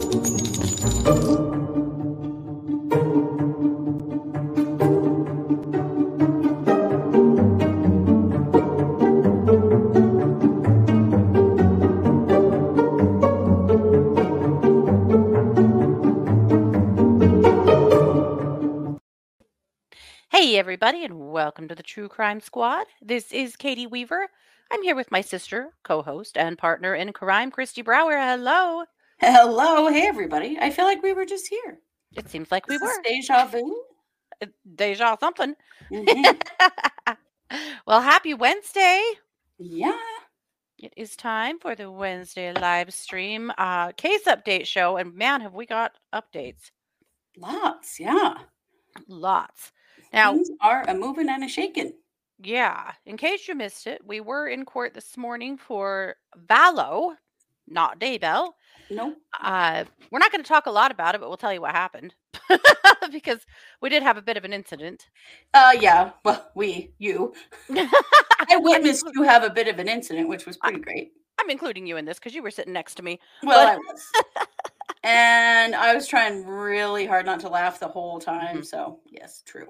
Hey, everybody, and welcome to the True Crime Squad. This is Katie Weaver. I'm here with my sister, co host, and partner in crime, Kristi Brower. Hello. Hello, hey everybody. I feel like we were just here. It seems like we This were. deja vu. Uh, Deja something. Mhm. well, happy Wednesday. yeah. It is time for the Wednesday live stream uh, case update show. And man, have we got updates. Lots. Yeah. Lots. Now, Things are a moving and a shaking. Yeah, in case you missed it, we were in court this morning for Vallow, not Daybell. Nope. Uh, we're not going to talk a lot about it, but we'll tell you what happened because we did have a bit of an incident. Uh yeah. Well, we, you. I witnessed you have a bit of an incident, which was pretty great. I'm including you in this because you were sitting next to me. Well, But I was. and I was trying really hard not to laugh the whole time. Mhm. So yes, true.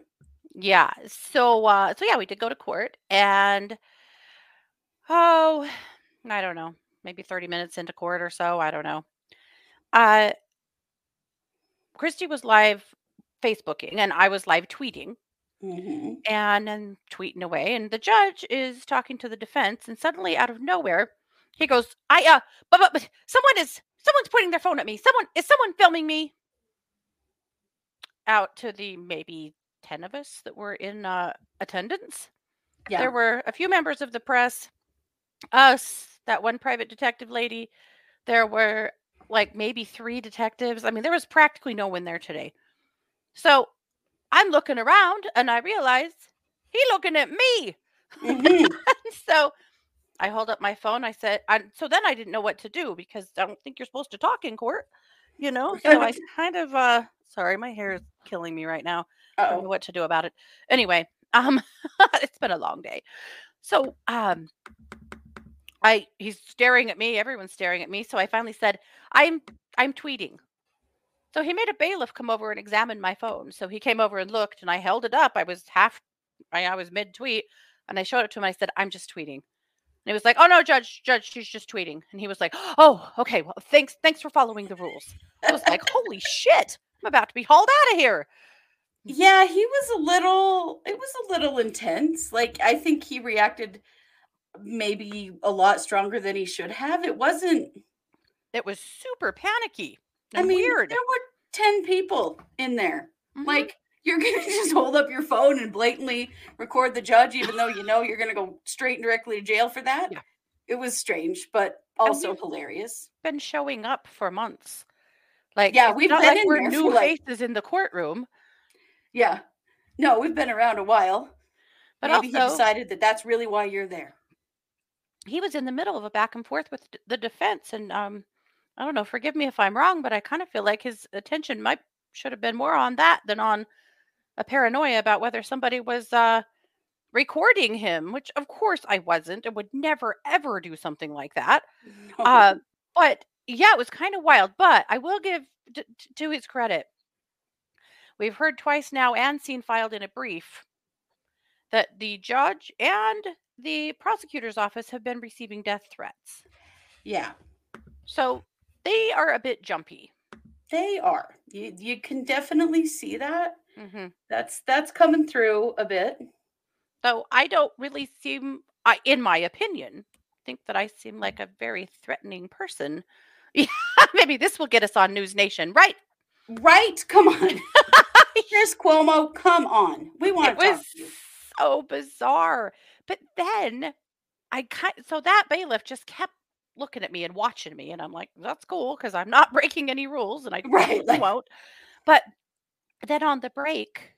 yeah, so uh, so yeah, we did go to court, and oh, I don't know, maybe 30 minutes into court or so. I don't know. Uh, Kristi was live Facebooking, and I was live tweeting. hmm and then tweeting away and the judge is talking to the defense and suddenly out of nowhere he goes i uh but, but but someone is someone's pointing their phone at me someone is someone filming me out to the maybe 10 of us that were in uh attendance Yeah. there were a few members of the press us that one private detective lady there were like maybe three detectives i mean there was practically no one there today. So i'm looking around and i realize he looking at me! Hmm so i hold up my phone i said I, so then i didn't know what to do because i don't think you're supposed to talk in court you know? So i kind of uh sorry my hair is killing me right now I don't know what to do about it. Anyway, um, it's been a long day. So, um, I he's staring at me. Everyone's staring at me. So I finally said, "I'm I'm tweeting." So he made a bailiff come over and examine my phone. So he came over and looked, and I held it up. I was half, I, I was mid tweet, and I showed it to him. I said, "I'm just tweeting." And he was like, "Oh no, judge, judge, she's just tweeting." And he was like, "Oh, okay. Well, thanks, thanks for following the rules." I was like, "Holy shit! I'm about to be hauled out of here." Mm-hmm. Yeah, he was a little it was a little intense. Like I think he reacted maybe a lot stronger than he should have. It wasn't It was super panicky I mean, weird. there were 10 people in there. Mhm. Like you're going to just hold up your phone and blatantly record the judge even though you know you're going to go straight and directly to jail for that. Yeah. It was strange, but also hilarious. been showing up for months. Like Yeah, we've not been like in we're there new for like faces in the courtroom, yeah. No, we've been around a while. but Maybe he decided that that's really why you're there. He was in the middle of a back and forth with d- the defense, and um, I don't know. Forgive me if I'm wrong, but I kind of feel like his attention might should have been more on that than on a paranoia about whether somebody was uh recording him, which of course I wasn't and would never ever do something like that. No. Uh, but yeah, it was kind of wild. But I will give to his credit. We've heard twice now and seen filed in a brief that the judge and the prosecutor's office have been receiving death threats. yeah. So they are a bit jumpy. They are. You you can definitely see that. hmm That's that's coming through a bit. So I don't really seem, I, in my opinion, think that I seem like a very threatening person. Yeah, maybe this will get us on News Nation, right? Right? Come on. Here's Cuomo. Come on. We want it to talk was so bizarre. But then I kind so that bailiff just kept looking at me and watching me, and I'm like, that's cool because I'm not breaking any rules, and I Right, like- won't. But then on the break,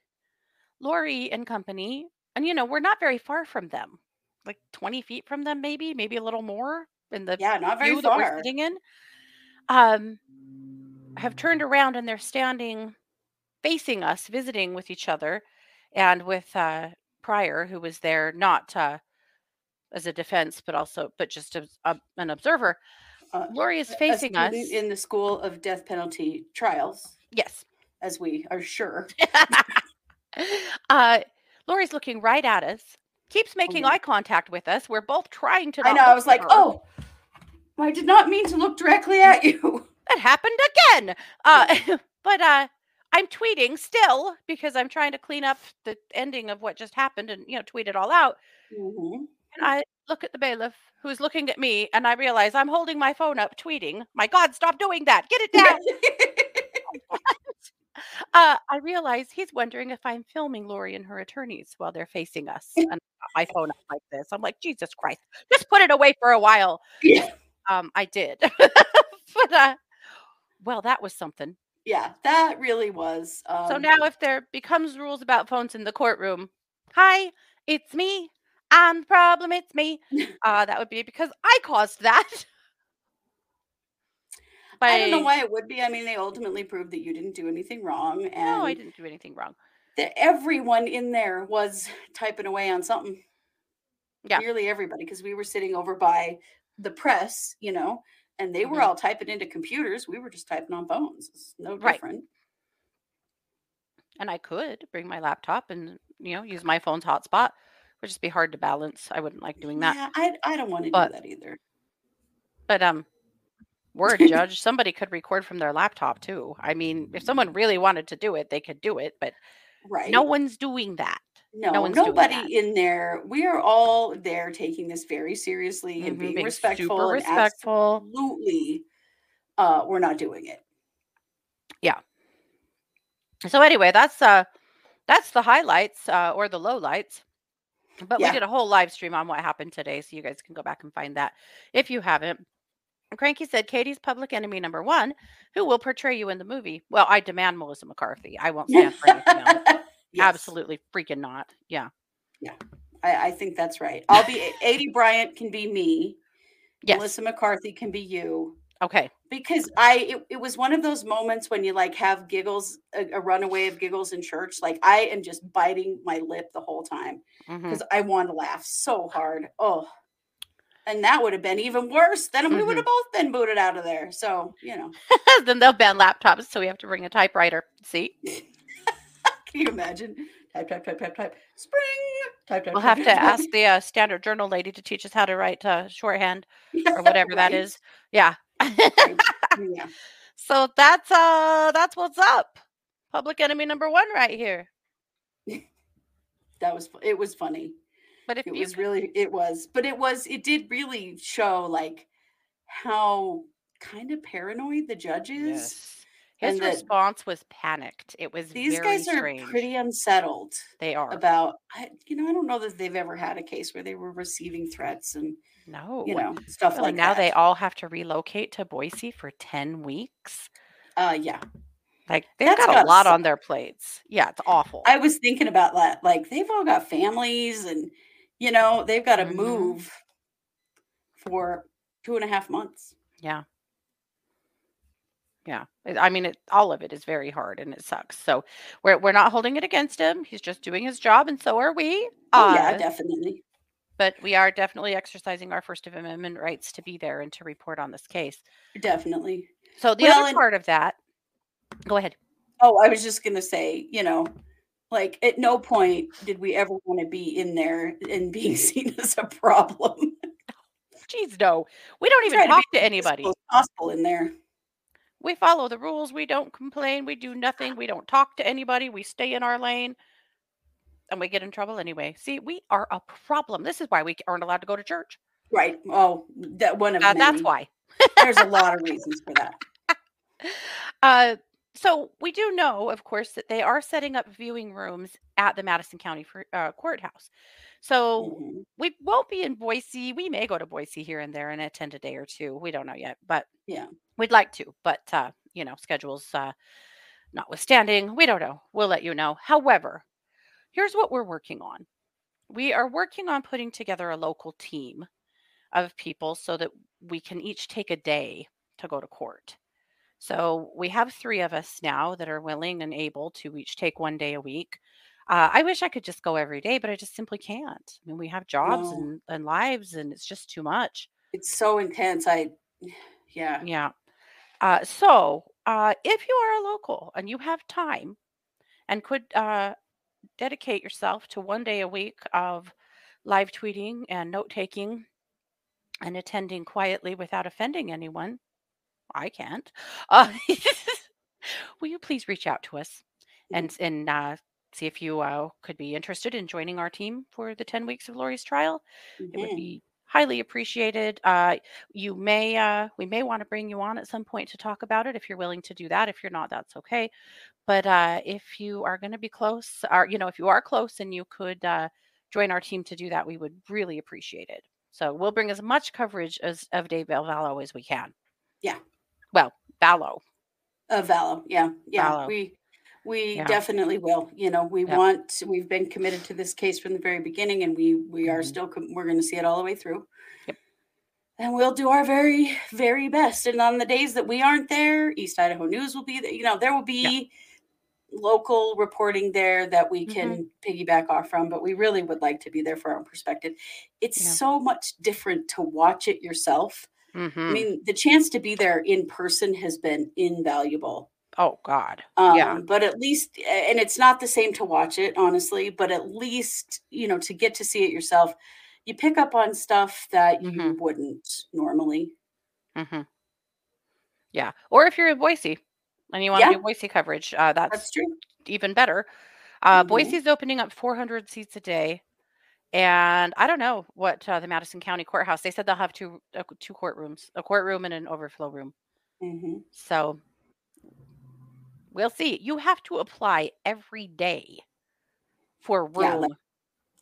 Lori and company, and you know, we're not very far from them, like 20 feet from them, maybe, maybe a little more in the Yeah, not very view that we're far. sitting in. Um, have turned around and they're standing facing us, visiting with each other, and with uh, Prior, who was there not uh, as a defense, but also but just as a, an observer. uh, Lori is facing us. in the school of death penalty trials, yes. as we are sure. uh, Lori's looking right at us, keeps making yeah. eye contact with us. We're both trying to. I know. I was like, her. oh, I did not mean to look directly at you. that happened again. Uh, but uh, I'm tweeting still because I'm trying to clean up the ending of what just happened and you know tweet it all out. Mhm. And I look at the bailiff who's looking at me, and I realize I'm holding my phone up, tweeting. My God, stop doing that! Get it down. uh, I realize he's wondering if I'm filming Lori and her attorneys while they're facing us, and my phone up like this. I'm like, Jesus Christ, just put it away for a while. yeah. Um, I did, but uh, well, that was something. Yeah, that really was. Um, So now, if there becomes rules about phones in the courtroom, hi, it's me. I'm the problem. It's me. Uh, that would be because I caused that. I don't know why it would be. I mean, they ultimately proved that you didn't do anything wrong, and No, I didn't do anything wrong. that everyone in there was typing away on something. Yeah. Nearly everybody, because we were sitting over by the press, you know, and they were Mhm. all typing into computers. We were just typing on phones. It's no Right. different. And I could bring my laptop and you know use my phone's hotspot. Would just be hard to balance. I wouldn't like doing that. Yeah, I, I don't want to But- do that either. But um, word judge, somebody could record from their laptop too. I mean, if someone really wanted to do it, they could do it. But Right. no one's doing that. No, doing nobody in there. We are all there taking this very seriously and Mhm, being, being respectful. and respectful. Absolutely, uh, we're not doing it. Yeah. So anyway, that's uh that's the highlights uh or the lowlights. But Yeah. we did a whole live stream on what happened today, so you guys can go back and find that if you haven't. Cranky said Katie's public enemy number one, who will portray you in the movie. Well, I demand Melissa McCarthy. I won't stand for anything else. Yes. Absolutely freaking not. Yeah. I, I think that's right. I'll be 80 Bryant can be me. Yes. Melissa McCarthy can be you. Okay. Because I it, it was one of those moments when you like have giggles, a, a runaway of giggles in church. Like I am just biting my lip the whole time because I want to laugh so hard. Oh. And that would have been even worse. Then we Mm-hmm. would have both been booted out of there. So, you know, then they'll ban laptops, so we have to bring a typewriter. See? can you imagine? Type, type, type, type, type. Spring. Type, type, We'll type, have to type, type. ask the uh, standard journal lady to teach us how to write uh, shorthand or whatever that Right? is. Yeah. Right. Yeah. So that's uh that's what's up. Public enemy number one right here. That was it was funny. But if it you was really it was but it was it did really show like how kind of paranoid the judge is yes. His and response was panicked. It was these very guys are strange. pretty unsettled they are about I, you know i don't know that they've ever had a case where they were receiving threats and no. you know stuff like now that they all have to relocate to Boise for ten weeks. uh yeah Like they've That's got a lot on their plates. Yeah, it's awful. i was thinking about that like they've all got families and you know they've got to Mhm. move for two and a half months Yeah. Yeah. I mean, it, all of it is very hard and it sucks. So we're, we're not holding it against him. He's just doing his job, and so are we. oh yeah Uh, definitely but we are definitely exercising our First Amendment rights to be there and to report on this case. definitely So the Well, other and- part of that, go ahead. Oh, I was just gonna say, you know, like at no point did we ever want to be in there and being seen as a problem. Jeez, no, we don't even Try to talk to anybody. possible in there. We follow the rules. We don't complain. We do nothing. We don't talk to anybody. We stay in our lane. And we get in trouble anyway. See, we are a problem. This is why we aren't allowed to go to church. Right. Oh, that one of Uh, that's why. There's a lot of reasons for that. Uh, so we do know, of course, that they are setting up viewing rooms at the Madison County for, uh, courthouse. So Mhm. we won't be in Boise. We may go to Boise here and there and attend a day or two. We don't know yet, but Yeah. we'd like to. But uh, you know, schedules uh, notwithstanding, we don't know. We'll let you know. However, here's what we're working on. We are working on putting together a local team of people so that we can each take a day to go to court. So we have three of us now that are willing and able to each take one day a week. Uh, I wish I could just go every day, but I just simply can't. I mean, we have jobs No. and, and lives, and it's just too much. It's so intense. I Yeah. Yeah. Uh, so, uh, if you are a local and you have time and could uh, dedicate yourself to one day a week of live tweeting and note taking and attending quietly without offending anyone, I can't. Uh, will you please reach out to us and and uh, see if you uh, could be interested in joining our team for the 10 weeks of Lori's trial? It would be highly appreciated. Uh, you may uh, we may want to bring you on at some point to talk about it if you're willing to do that. If you're not, that's okay. But uh, if you are going to be close, or you know, if you are close and you could uh, join our team to do that, we would really appreciate it. So we'll bring as much coverage as of Daybell Vallow as we can. Yeah. Well, Vallow. Uh, Vallow. Yeah. Yeah. Vallow. We we Yeah. definitely will. You know, we Yep. want we've been committed to this case from the very beginning and we we are Mhm. still com- we're going to see it all the way through. Yep. And we'll do our very very best. And on the days that we aren't there, East Idaho News will be there. You know, there will be local reporting there that we can piggyback off from, but we really would like to be there for our perspective. It's Yeah. so much different to watch it yourself. I Mhm. mean, the chance to be there in person has been invaluable. Oh God. Um, Yeah. But at least, and it's not the same to watch it, honestly, but at least, you know, to get to see it yourself, you pick up on stuff that you Mhm. wouldn't normally. hmm Yeah. Or if you're in Boise and you want to Yeah. do Boise coverage, uh, that's, That's true. even better. Uh, Mhm. Boise's opening up 400 seats a day. And I don't know what uh, the Madison County Courthouse, they said they'll have two, uh, two courtrooms, a courtroom and an overflow room. hmm So we'll see. You have to apply every day for Yeah, room. like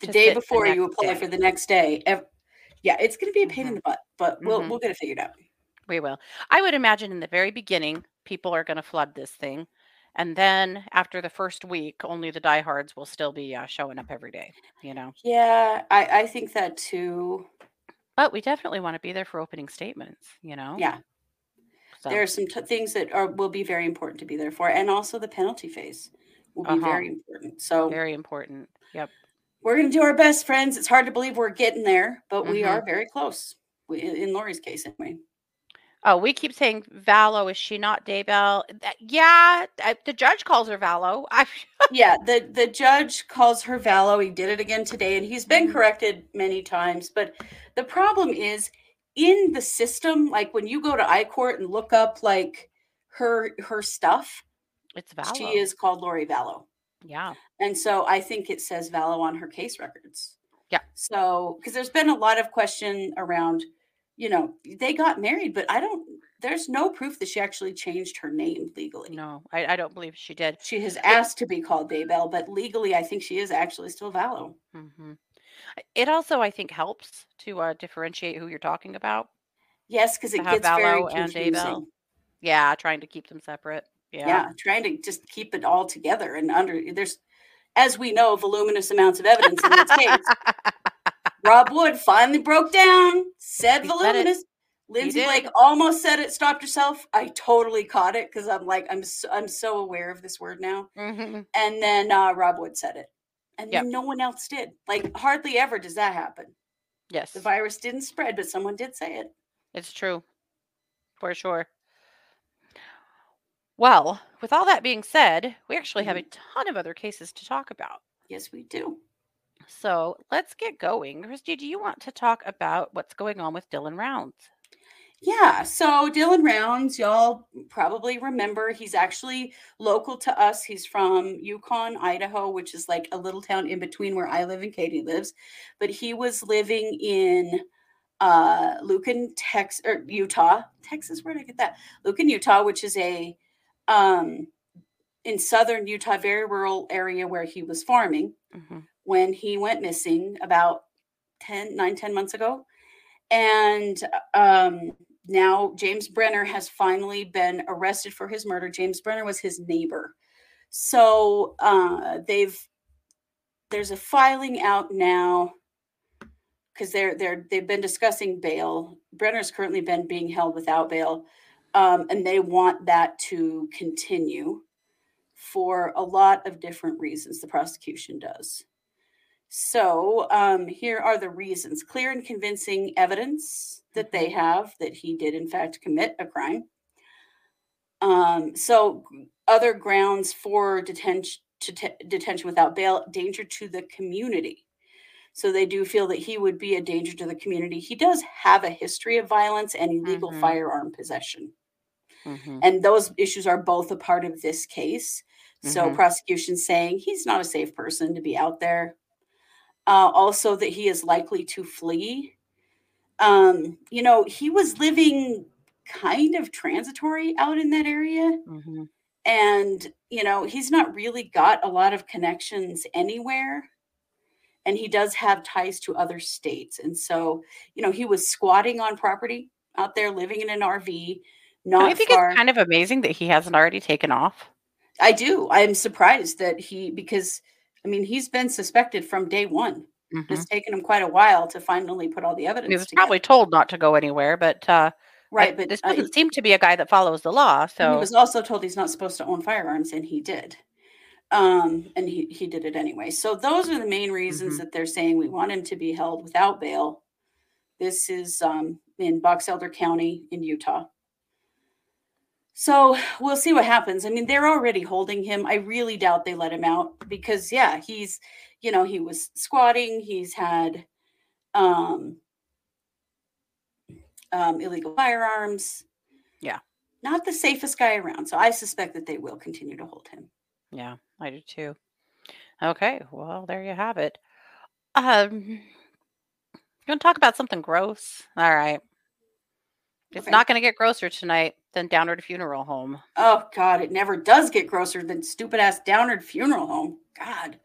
The day sit the before you apply day. for the next day. ev- yeah, it's going to be a pain in Mhm. the butt, but we'll Mhm. we'll get it figured out. We will. I would imagine in the very beginning, people are going to flood this thing. And then after the first week, only the diehards will still be uh, showing up every day, you know. Yeah, I I think that too. But we definitely want to be there for opening statements, you know. Yeah, So, there are some t- things that are will be very important to be there for, and also the penalty phase will be Uh-huh. very important. So very important. Yep. we're going to do our best, friends. It's hard to believe we're getting there, but we Mhm. are very close. We, in Lori's case, anyway. Oh, we keep saying Vallow. Is she not Daybell? That- Yeah, I, the judge calls her Vallow. I, yeah, the the judge calls her Vallow. He did it again today, and he's been Mhm. corrected many times. But the problem is in the system, like when you go to iCourt and look up like her her stuff, it's Vallow. she is called Lori Vallow. Yeah. And so I think it says Vallow on her case records. Yeah. So, because there's been a lot of question around, you know, they got married, but I don't, there's no proof that she actually changed her name legally. No, I, I don't believe she did. She has asked to be called Daybell, but legally, I think she is actually still Vallow. hmm It also, I think, helps to uh, differentiate who you're talking about. Yes, because it gets very and confusing. Yeah, trying to keep them separate. Yeah. Yeah. trying to just keep it all together and under there's, as we know, voluminous amounts of evidence in this case. Rob Wood finally broke down, said He said voluminous. Lindsay did. Blake almost said it, stopped herself. I totally caught it because I'm like, I'm so, I'm so aware of this word now. Mhm. And then uh, Rob Wood said it, and Yep. then no one else did. Like hardly ever does that happen. Yes, The virus didn't spread, but someone did say it. it's true. For sure. Well, with all that being said, we actually have a mm-hmm. ton of other cases to talk about. Yes, we do. So let's get going. Kristi, do you want to talk about what's going on with Dylan Rounds? Yeah. So Dylan Rounds, y'all probably remember, he's actually local to us. He's from Ucon, Idaho, which is like a little town in between where I live and Katie lives. But he was living in uh Lucin, Texas or Utah. Texas, where did I get that? Lucin, Utah, which is a um in southern Utah, very rural area where he was farming Mhm. when he went missing about 10 9 10 months ago and um now james brenner has finally been arrested for his murder. James brenner was his neighbor. So uh they've there's a filing out now because they're they're they've been discussing bail. Brenner's currently been being held without bail um, and they want that to continue for a lot of different reasons the prosecution does. So um, here are the reasons. Clear and convincing evidence that they have that he did, in fact, commit a crime. Um, so, other grounds for detention, detention without bail danger to the community. So, they do feel that he would be a danger to the community. He does have a history of violence and illegal Mhm. firearm possession. Mhm. And those issues are both a part of this case. So Mhm. prosecution saying he's not a safe person to be out there. Uh, also, that he is likely to flee. Um, you know, he was living kind of transitory out in that area. Mhm. And, you know, he's not really got a lot of connections anywhere. And he does have ties to other states. And so, you know, he was squatting on property out there, living in an RV, not think far. it's kind of amazing that he hasn't already taken off? I do. I'm surprised that he because I mean he's been suspected from day one. Mhm. It's taken him quite a while to finally put all the evidence. He was together. probably told not to go anywhere, but uh, I- right, but this uh, doesn't seem to be a guy that follows the law. So he was also told he's not supposed to own firearms, and he did. Um, and he he did it anyway. So those are the main reasons Mhm. that they're saying we want him to be held without bail. This is um, in Box Elder County in Utah. So we'll see what happens. I mean, they're already holding him. I really doubt they let him out because, yeah, he's, you know, he was squatting. He's had um, um, illegal firearms. Yeah. Not the safest guy around. So I suspect that they will continue to hold him. yeah, I do too. Okay, well there you have it. Um, you want to talk about something gross? All right. It's Okay. not going to get grosser tonight than Downard Funeral Home. Oh, God, it never does get grosser than stupid ass Downard Funeral Home. God,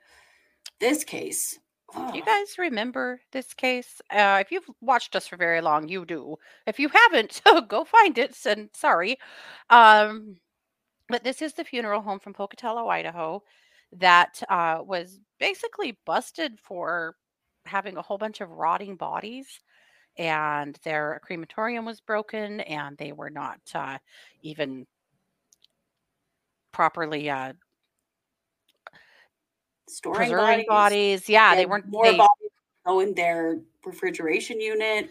this case. Do you oh, guys remember this case? Uh, if you've watched us for very long, you do. If you haven't, go find it. And sorry, um, but this is the funeral home from Pocatello, Idaho, that uh, was basically busted for having a whole bunch of rotting bodies, and their crematorium was broken, and they were not uh, even properly uh, storing bodies. bodies. Yeah, they weren't. more they- bodies go in their refrigeration unit.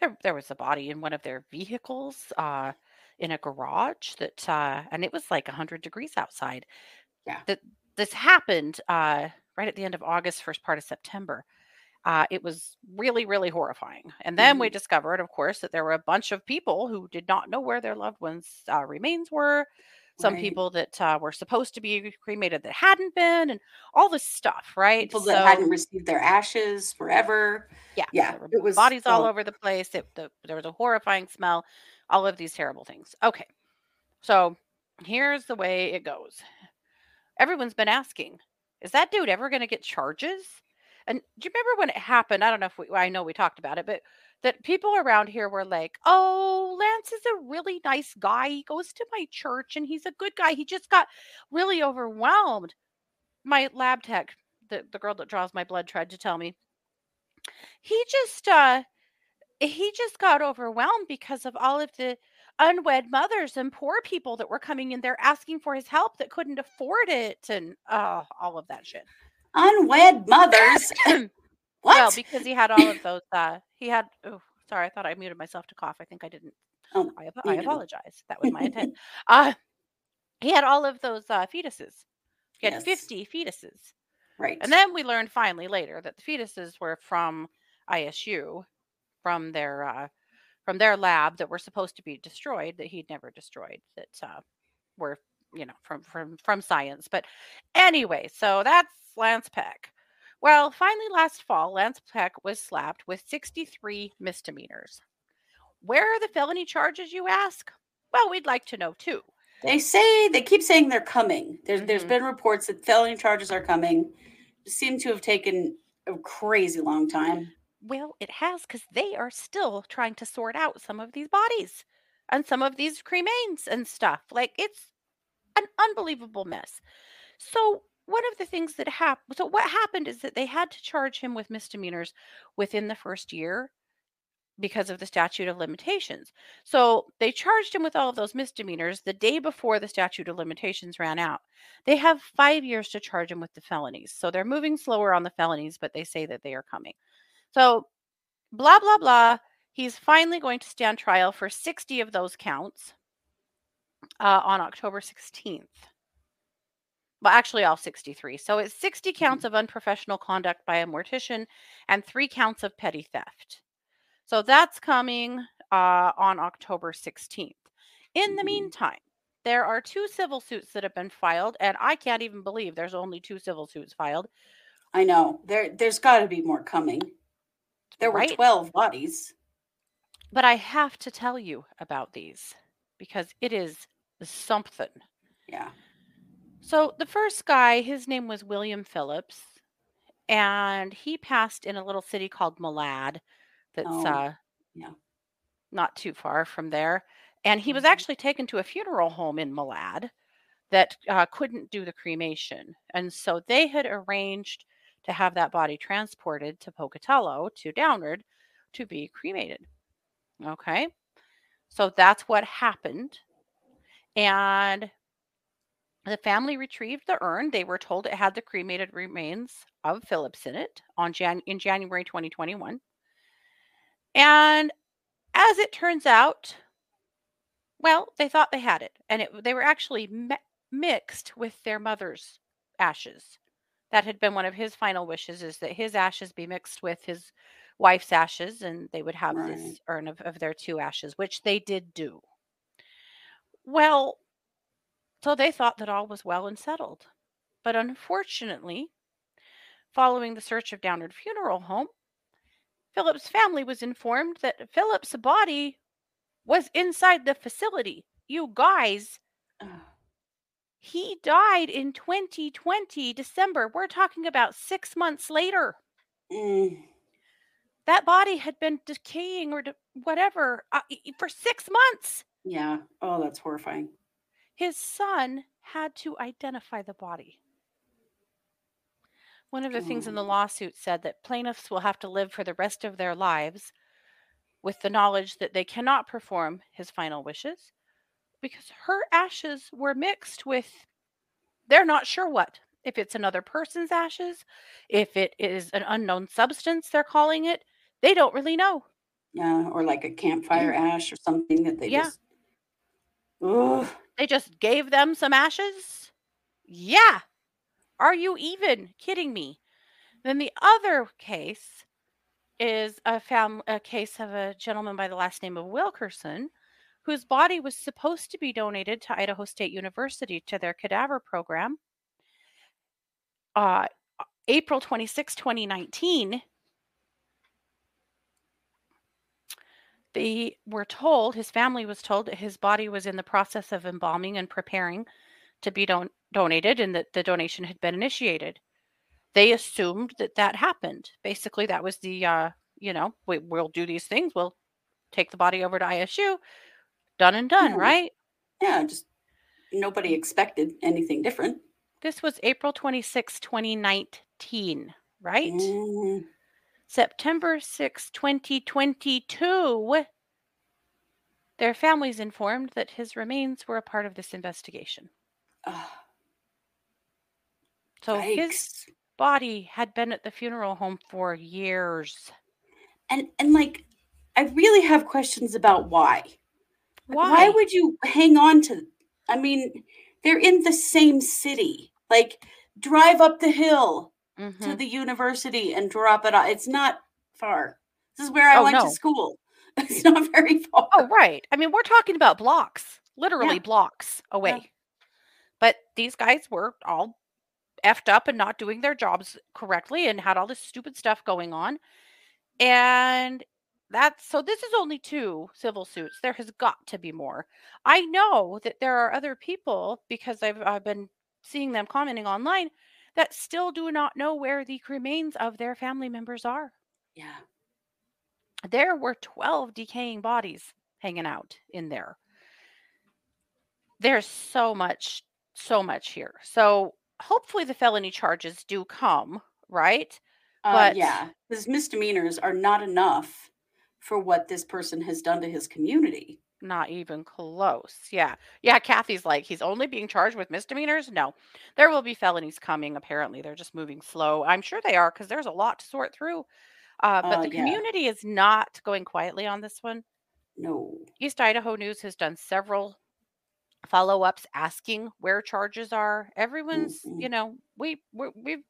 there there was a body in one of their vehicles uh in a garage that uh and it was like 100 degrees outside Yeah. that this happened uh right at the end of august first part of september uh it was really really horrifying and then we Mhm. discovered of course that there were a bunch of people who did not know where their loved ones uh, remains were some Right. people that uh, were supposed to be cremated that hadn't been and all this stuff right People that hadn't received their ashes forever. yeah, Yeah, it was bodies all oh, over the place. It, the, there was a horrifying smell. All of these terrible things. Okay, so here's the way it goes. Everyone's been asking, is that dude ever going to get charges? And do you remember when it happened? I don't know if we, I know we talked about it, but that people around here were like, "Oh, Lance is a really nice guy. He goes to my church and he's a good guy. He just got really overwhelmed." My lab tech, the, the girl that draws my blood, tried to tell me he just uh he just got overwhelmed because of all of the unwed mothers and poor people that were coming in there asking for his help that couldn't afford it and uh all of that shit. Unwed mothers. what? Well, because he had all of those uh he had oh sorry, I thought I muted myself to cough. I think I didn't. Oh, I, I apologize. That was my intent. Uh he had all of those uh fetuses. He had Yes. 50 fetuses. right. And then we learned finally later that the fetuses were from ISU, from their uh, from their lab that were supposed to be destroyed that he'd never destroyed. That uh, were you know from from from science. But anyway, so that's Lance Peck. Well, finally last fall, Lance Peck was slapped with 63 misdemeanors. Where are the felony charges, you ask? Well, we'd like to know too. They say they keep saying they're coming. There's there's Mhm. been reports that felony charges are coming. Seem to have taken a crazy long time. Well, it has because they are still trying to sort out some of these bodies and some of these cremains and stuff. Like it's an unbelievable mess. So one of the things that happened so what happened is that they had to charge him with misdemeanors within the first year because of the statute of limitations. So they charged him with all of those misdemeanors the day before the statute of limitations ran out. They have five years to charge him with the felonies. So they're moving slower on the felonies, but they say that they are coming. So blah, blah, blah. He's finally going to stand trial for 60 of those counts uh, on October 16th. Well, actually, all 63. So it's 60 counts of unprofessional conduct by a mortician and three counts of petty theft. So that's coming uh, on October 16th. In the Mhm. meantime, there are two civil suits that have been filed, and I can't even believe there's only two civil suits filed. I know. There there's got to be more coming. There were Right. 12 bodies. But I have to tell you about these because it is something. Yeah. So the first guy, his name was William Phillips, and he passed in a little city called Malad that's Oh, uh yeah. not too far from there. And he was Mhm. actually taken to a funeral home in Malad that uh, couldn't do the cremation. And so they had arranged to have that body transported to Pocatello to Downard to be cremated. Okay. So that's what happened. And the family retrieved the urn. They were told it had the cremated remains of Phillips in it on Jan- in January 2021. And as it turns out, well, they thought they had it, and it, they were actually mi- mixed with their mother's ashes. That had been one of his final wishes: is that his ashes be mixed with his wife's ashes, and they would have Right. this urn of, of their two ashes, which they did do. Well, so they thought that all was well and settled, but unfortunately, following the search of Downard Funeral Home, Philip's family was informed that Philip's body was inside the facility. You guys, he died in 2020, December. We're talking about six months later. Mm, That body had been decaying or de- whatever uh, for six months. yeah. Oh, that's horrifying. His son had to identify the body. One of the things in the lawsuit said that plaintiffs will have to live for the rest of their lives with the knowledge that they cannot perform his final wishes because her ashes were mixed with they're not sure what. If it's another person's ashes, if it is an unknown substance, they're calling it, they don't really know. Yeah. Or like a campfire ash or something that they Yeah. just. Ugh. They just gave them some ashes? Yeah. Are you even kidding me? Then the other case is a fam- a case of a gentleman by the last name of Wilkerson whose body was supposed to be donated to Idaho State University to their cadaver program. Uh April 26, 2019, they were told, his family was told that his body was in the process of embalming and preparing to be don- donated and that the donation had been initiated. They assumed that that happened. Basically, that was the, uh, you know, we, we'll do these things. We'll take the body over to ISU. Done and done, Yeah. right? Yeah. Just nobody expected anything different. This was April 26, 2019, right? Mm, September 6, 2022, their families informed that his remains were a part of this investigation. So his body had been at the funeral home for years. And and like, I really have questions about why. Why? why would you hang on to? I mean, they're in the same city. Like, drive up the hill to Mhm. the university and drop it off. It's not far. This is where I Oh, went no. to school. It's not very far. Oh, right. I mean, we're talking about blocks, literally Yeah. blocks away. But these guys were all effed up and not doing their jobs correctly and had all this stupid stuff going on. And that's so this is only two civil suits. There has got to be more. I know that there are other people because I've, I've been seeing them commenting online that still do not know where the remains of their family members are. Yeah. There were 12 decaying bodies hanging out in there. There's so much, so much here. So hopefully the felony charges do come, right? Uh, But- yeah, his misdemeanors are not enough for what this person has done to his community. Not even close. Yeah. Yeah, Kathy's like, he's only being charged with misdemeanors? No. There will be felonies coming, apparently. They're just moving slow. I'm sure they are because there's a lot to sort through. Uh, but Uh, the yeah. community is not going quietly on this one. No. East Idaho News has done several follow ups asking where charges are. Everyone's, Mm-mm. you know, we we we've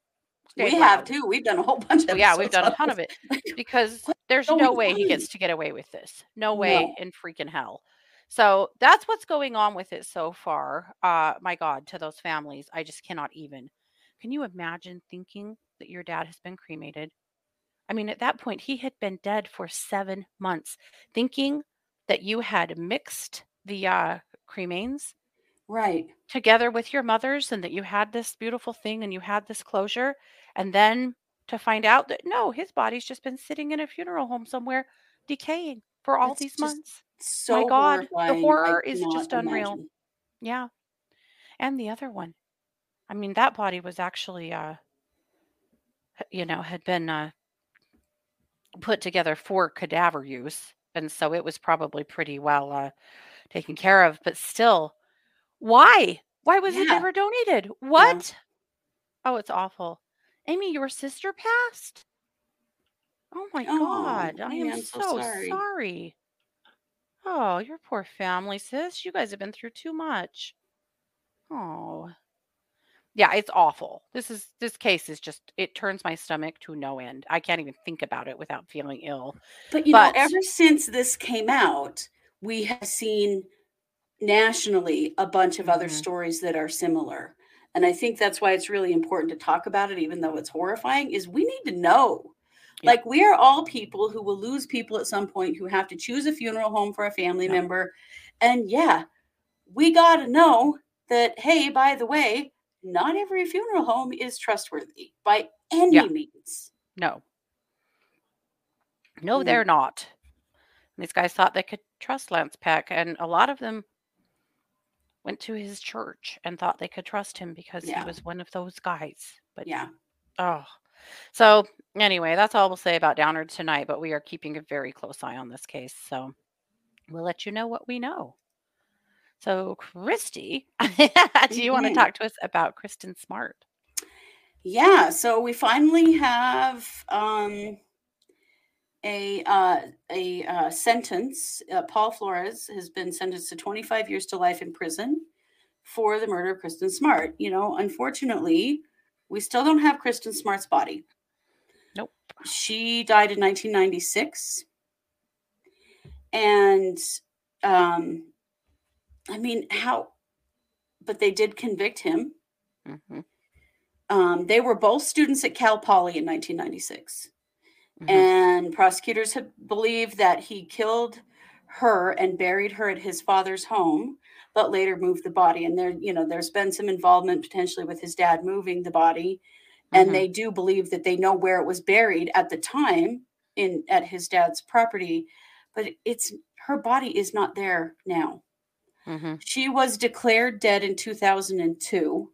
We have too. We've done a whole bunch of yeah, we've done a ton of it because there's going no way he gets to get away with this. No way No. in freaking hell. So that's what's going on with it so far. Uh my god, to those families, I just cannot even. Can you imagine thinking that your dad has been cremated? I mean, at that point he had been dead for 7 months. Thinking that you had mixed the uh cremains Right. together with your mothers and that you had this beautiful thing and you had this closure and then to find out that no his body's just been sitting in a funeral home somewhere decaying for all That's these months. So my god, the horror is just unreal. imagine. yeah. And the other one i mean that body was actually uh you know had been uh put together for cadaver use and so it was probably pretty well uh taken care of but still why? Why was it Yeah. never donated? What? Oh it's awful amy your sister passed? Oh my Oh, god i am so so sorry. sorry. Oh your poor family sis. You guys have been through too much. Oh. Yeah it's awful. This is this case is just it turns my stomach to no end. I can't even think about it without feeling ill. But you know, ever since this came out, we have seen nationally a bunch of other Mhm. stories that are similar. And I think that's why it's really important to talk about it, even though it's horrifying, is we need to know. Yeah. Like we are all people who will lose people at some point who have to choose a funeral home for a family Yeah. member. And yeah, we gotta know that, hey, by the way, not every funeral home is trustworthy by any Yeah. means. No. No, Mm. they're not. These guys thought they could trust Lance Peck, and a lot of them went to his church and thought they could trust him because Yeah. he was one of those guys. But Yeah. oh, so anyway, that's all we'll say about Downard tonight. But we are keeping a very close eye on this case, so we'll let you know what we know. So, Kristi, do you want to Mhm. talk to us about Kristen Smart? Yeah, so we finally have um, a uh, a uh, sentence. Uh, Paul Flores has been sentenced to 25 years to life in prison for the murder of Kristen Smart. You know, unfortunately, we still don't have Kristen Smart's body. Nope. She died in 1996, and um, I mean, how? But they did convict him. hmm Um, they were both students at Cal Poly in 1996, hmm and prosecutors have believed that he killed her and buried her at his father's home, but later moved the body. And there, you know, there's been some involvement potentially with his dad moving the body, and Mhm. they do believe that they know where it was buried at the time in at his dad's property, but it's her body is not there now. hmm She was declared dead in 2002.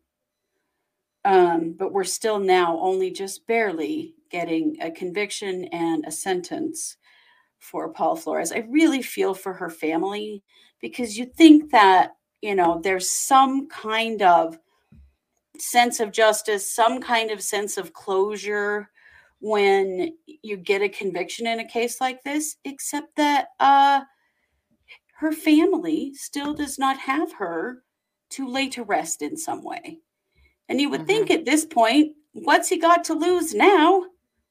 Um, but we're still now only just barely getting a conviction and a sentence for Paul Flores. I really feel for her family because you think that, you know, there's some kind of sense of justice, some kind of sense of closure when you get a conviction in a case like this, except that uh her family still does not have her to lay to rest in some way. And you would Mhm. think at this point, what's he got to lose now?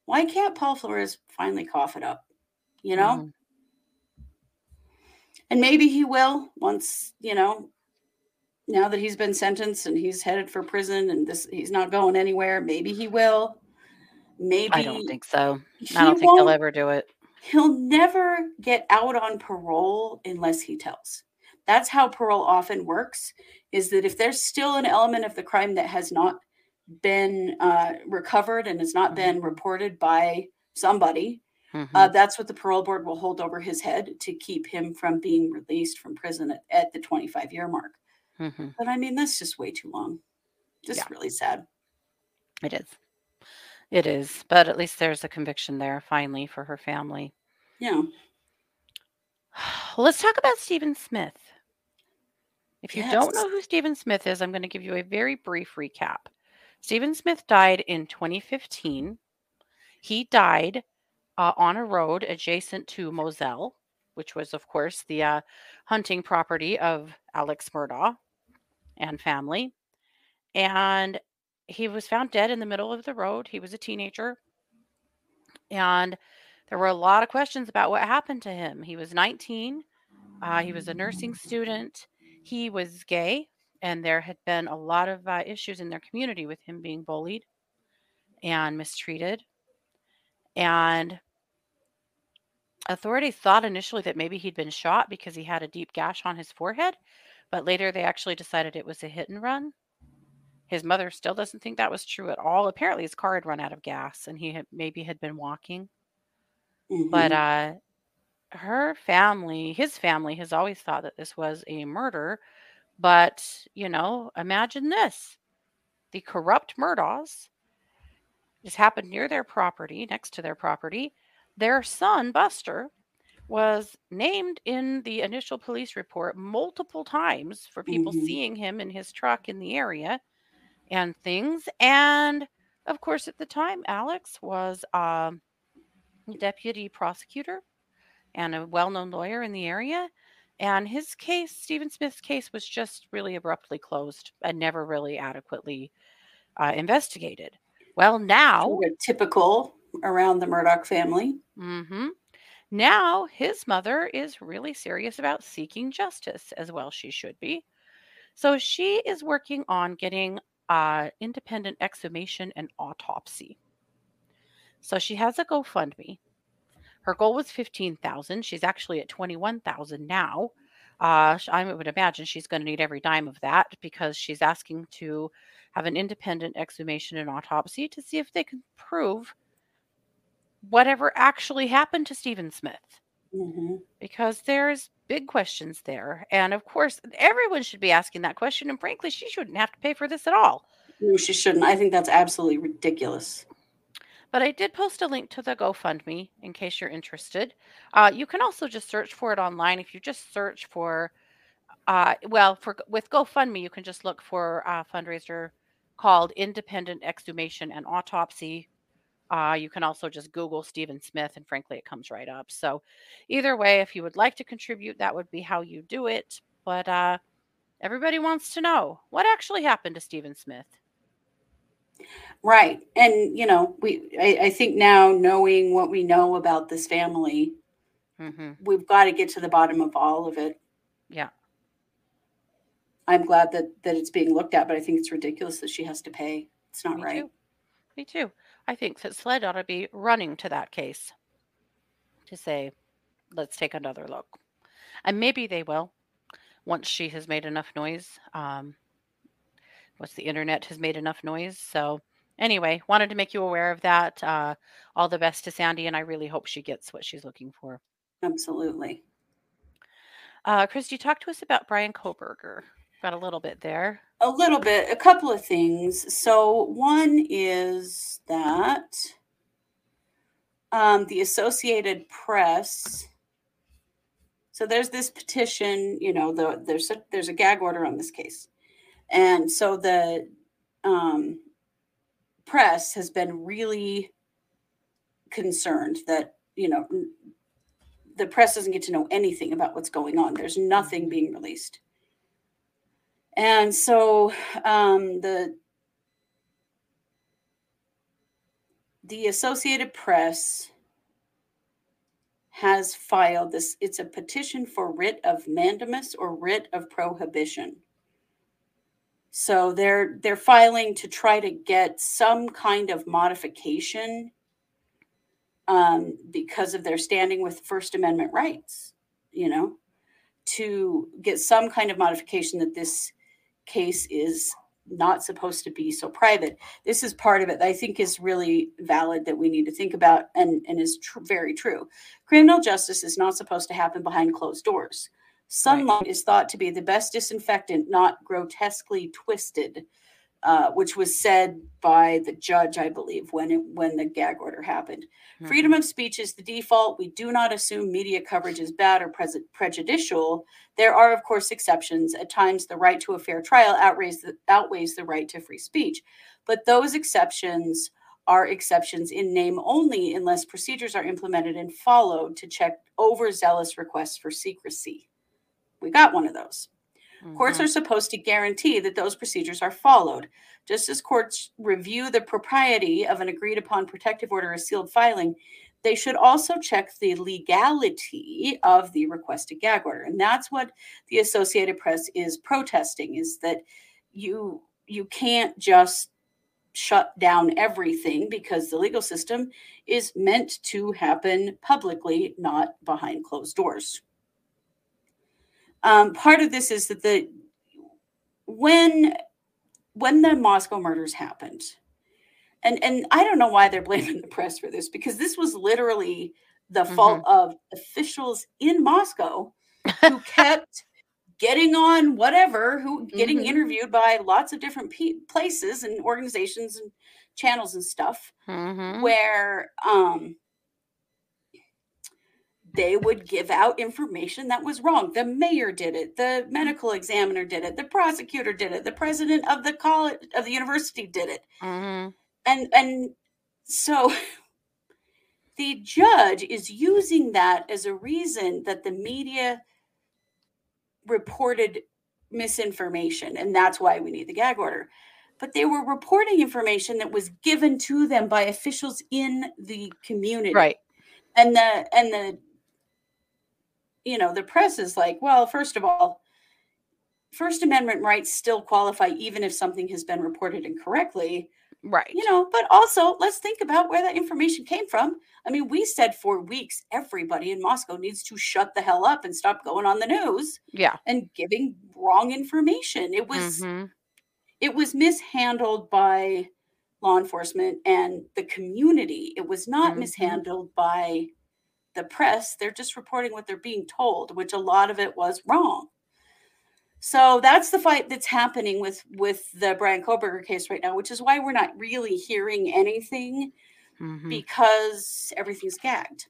Why can't Paul Flores finally cough it up? You know? Mhm. And maybe he will once, you know, now that he's been sentenced and he's headed for prison and this he's not going anywhere, maybe he will. Maybe I don't think so. I don't think he'll ever do it. he'll never get out on parole unless he tells. That's how parole often works is that if there's still an element of the crime that has not been uh, recovered and has not Mhm. been reported by somebody, Mhm. uh, that's what the parole board will hold over his head to keep him from being released from prison at, at the 25 year mark. Mhm. But I mean, that's just way too long. Just Yeah. really sad. It is. It is. But at least there's a conviction there finally for her family. Yeah. Let's talk about Stephen Smith. If you don't know who Stephen Smith is, I'm going to give you a very brief recap. Stephen Smith died in 2015. He died uh, on a road adjacent to Moselle, which was, of course, the uh, hunting property of Alex Murdaugh and family. And he was found dead in the middle of the road. He was a teenager. And there were a lot of questions about what happened to him. He was 19, uh, he was a nursing student, he was gay, and there had been a lot of uh, issues in their community with him being bullied and mistreated. And authorities thought initially that maybe he'd been shot because he had a deep gash on his forehead, but later they actually decided it was a hit and run. His mother still doesn't think that was true at all. Apparently, his car had run out of gas and he had maybe had been walking. But Mhm. uh, her family, his family, has always thought that this was a murder. But, you know, imagine this the corrupt Murdaughs. This happened near their property, next to their property. Their son, Buster, was named in the initial police report multiple times for people Mhm. seeing him in his truck in the area and things. And of course, at the time, Alex was um, a deputy prosecutor and a well known lawyer in the area. And his case, Stephen Smith's case, was just really abruptly closed and never really adequately uh, investigated. Well, now, typical around the Murdaugh family. Mm-hmm. now his mother is really serious about seeking justice, as well she should be. So she is working on getting uh, independent exhumation and autopsy. So she has a GoFundMe. Her goal was fifteen thousand. She's actually at twenty one thousand now. Uh, I would imagine she's going to need every dime of that because she's asking to have an independent exhumation and autopsy to see if they can prove whatever actually happened to Stephen Smith Mhm. because there's big questions there. And of course, everyone should be asking that question. And frankly, she shouldn't have to pay for this at all. No, she shouldn't. I think that's absolutely ridiculous. But I did post a link to the GoFundMe in case you're interested. Uh, you can also just search for it online. If you just search for, uh, well, for with GoFundMe, you can just look for a fundraiser called Independent Exhumation and Autopsy. Uh, you can also just Google Stephen Smith, and frankly, it comes right up. So, either way, if you would like to contribute, that would be how you do it. But uh, everybody wants to know what actually happened to Stephen Smith. Right. And you know, we I, I think now knowing what we know about this family, hmm we've got to get to the bottom of all of it. Yeah. I'm glad that that it's being looked at, but I think it's ridiculous that she has to pay. It's not Me right. too. Me too. I think that SLED ought to be running to that case to say, let's take another look. And maybe they will once she has made enough noise. Um, once the internet has made enough noise. So, anyway, wanted to make you aware of that. Uh, all the best to Sandy, and I really hope she gets what she's looking for. Absolutely. Uh, You talk to us about Brian Kohberger. Got a little bit there. A little bit, a couple of things. So one is that um, the Associated Press. So there's this petition, you know, the, there's a, there's a gag order on this case, and so the um, press has been really concerned that you know the press doesn't get to know anything about what's going on. There's nothing being released. And so um, the the Associated Press has filed this. It's a petition for writ of mandamus or writ of prohibition. So they're they're filing to try to get some kind of modification um, because of their standing with First Amendment rights. You know, to get some kind of modification that this case is not supposed to be so private. This is part of it that I think is really valid that we need to think about and, and is tr- very true. Criminal justice is not supposed to happen behind closed doors. Sunlight is thought to be the best disinfectant, not grotesquely twisted. uh, which was said by the judge, I believe, when it, when the gag order happened. Mm-hmm. Freedom of speech is the default. We do not assume media coverage is bad or pres- prejudicial. There are, of course, exceptions. At times, the right to a fair trial outweighs the, outweighs the right to free speech. But those exceptions are exceptions in name only unless procedures are implemented and followed to check overzealous requests for secrecy. We got one of those. Courts Mhm. are supposed to guarantee that those procedures are followed. Just as courts review the propriety of an agreed upon protective order or sealed filing, they should also check the legality of the requested gag order. And that's what the Associated Press is protesting is that you you can't just shut down everything because the legal system is meant to happen publicly, not behind closed doors. Um, part of this is that the when when the Moscow murders happened, and and I don't know why they're blaming the press for this because this was literally the fault of officials in Moscow who kept getting on whatever who getting Mhm. interviewed by lots of different pe- places and organizations and channels and stuff Mhm. where um they would give out information that was wrong. The mayor did it, the medical examiner did it, the prosecutor did it, the president of the college of the university did it. Mhm. And and so the judge is using that as a reason that the media reported misinformation and that's why we need the gag order. But they were reporting information that was given to them by officials in the community Right. and the and the you know the press is like well first of all first amendment rights still qualify even if something has been reported incorrectly Right. you know but also let's think about where that information came from i mean we said for weeks everybody in moscow needs to shut the hell up and stop going on the news Yeah. and giving wrong information it was Mhm. it was mishandled by law enforcement and the community. It was not Mhm. mishandled by the press. They're just reporting what they're being told, which a lot of it was wrong. So that's the fight that's happening with with the Brian Kohberger case right now, which is why we're not really hearing anything Mhm. because everything's gagged.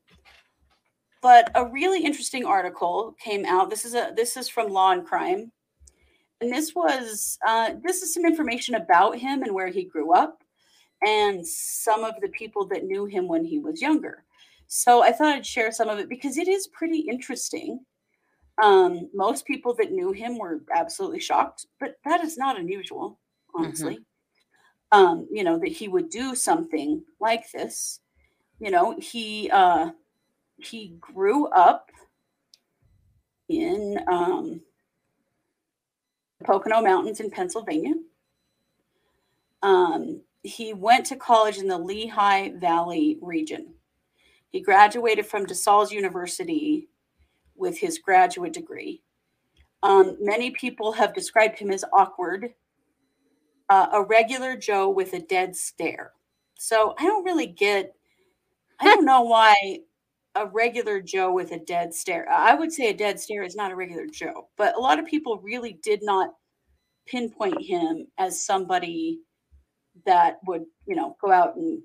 But a really interesting article came out. This is a this is from Law and Crime, and this was uh, this is some information about him and where he grew up, and some of the people that knew him when he was younger. So I thought I'd share some of it because it is pretty interesting. Um, most people that knew him were absolutely shocked, but that is not unusual, honestly. Um, you know that he would do something like this. You know, he uh, he grew up in um, the Pocono Mountains in Pennsylvania. Um, he went to college in the Lehigh Valley region. He graduated from DeSales University with his graduate degree. Um, many people have described him as awkward, uh, a regular Joe with a dead stare. So I don't really get, I don't know why a regular Joe with a dead stare. I would say a dead stare is not a regular Joe, but a lot of people really did not pinpoint him as somebody that would, you know, go out and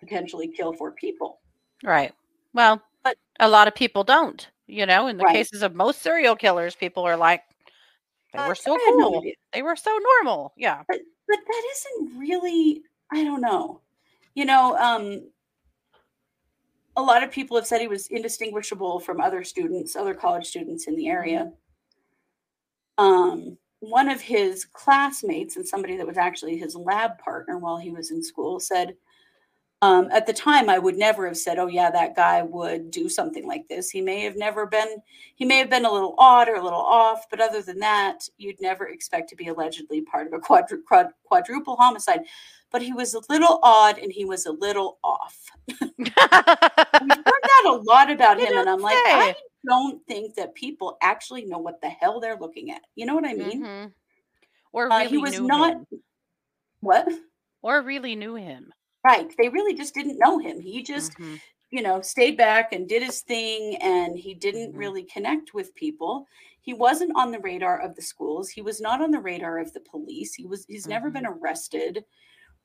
potentially kill four people. Right. Well, But- a lot of people don't. You know, in the Right. cases of most serial killers, people are like, they Uh, were so had no they were so normal. Yeah. but but that isn't really i don't know you know um a lot of people have said he was indistinguishable from other students other college students in the area um one of his classmates and somebody that was actually his lab partner while he was in school said um, at the time i would never have said oh yeah that guy would do something like this. He may have never been he may have been a little odd or a little off but other than that you'd never expect to be allegedly part of a quadru- quad- quadruple homicide. But he was a little odd and he was a little off. We've heard that a lot about You him and i'm like i don't think that people actually know what the hell they're looking at. You know what i mean? Mhm. Or uh, really he was knew not him. what? Or really knew him. Right they really just didn't know him he just Mhm. you know, stayed back and did his thing and he didn't Mhm. really connect with people. He wasn't on the radar of the schools. He was not on the radar of the police. He was he's never been arrested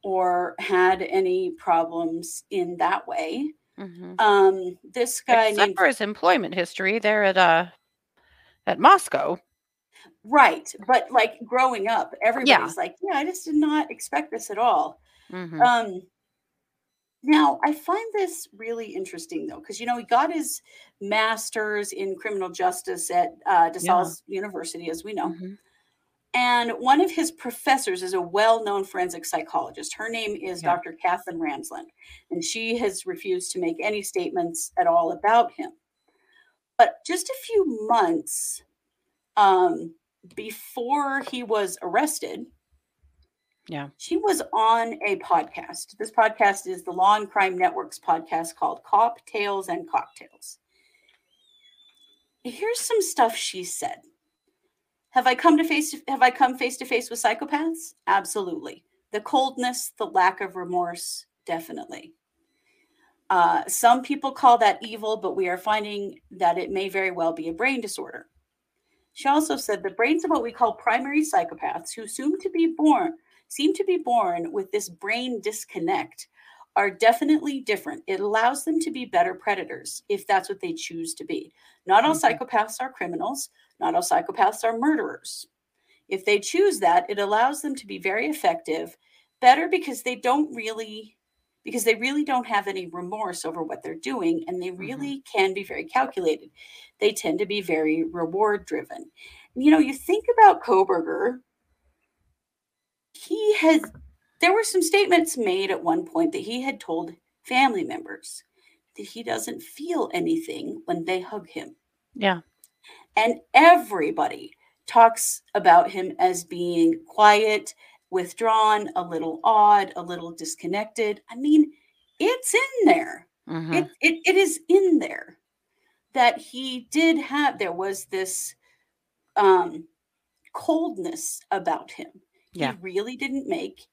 or had any problems in that way. Mhm. Um this guy Except named for his employment history there at uh at Moscow. right, but like growing up, everybody's like, yeah, I just did not expect this at all. Mhm. Um, now I find this really interesting though, because you know he got his master's in criminal justice at uh, DeSales University, as we know, Mhm. and one of his professors is a well-known forensic psychologist. Her name is Yeah. Dr. Kathleen Ramsland, and she has refused to make any statements at all about him. But just a few months um, before he was arrested, Yeah. she was on a podcast. This podcast is the Law and Crime Network's podcast called Cop Tales and Cocktails. Here's some stuff she said. Have I come to face have I come face to face with psychopaths? Absolutely. The coldness, the lack of remorse, definitely. Uh, some people call that evil, but we are finding that it may very well be a brain disorder. She also said the brains of what we call primary psychopaths, who seem to be born seem to be born with this brain disconnect, are definitely different. It allows them to be better predators if that's what they choose to be. Not all Mhm. psychopaths are criminals. Not all psychopaths are murderers. If they choose that, it allows them to be very effective, better because they don't really because they really don't have any remorse over what they're doing and they really can be very calculated. They tend to be very reward driven. You know, you think about Kohberger, he has there were some statements made at one point that he had told family members that he doesn't feel anything when they hug him. Yeah. And everybody talks about him as being quiet, withdrawn, a little odd, a little disconnected. I mean, it's in there. Mhm. It, it, it is in there that he did have, there was this um, coldness about him. Yeah. He really didn't make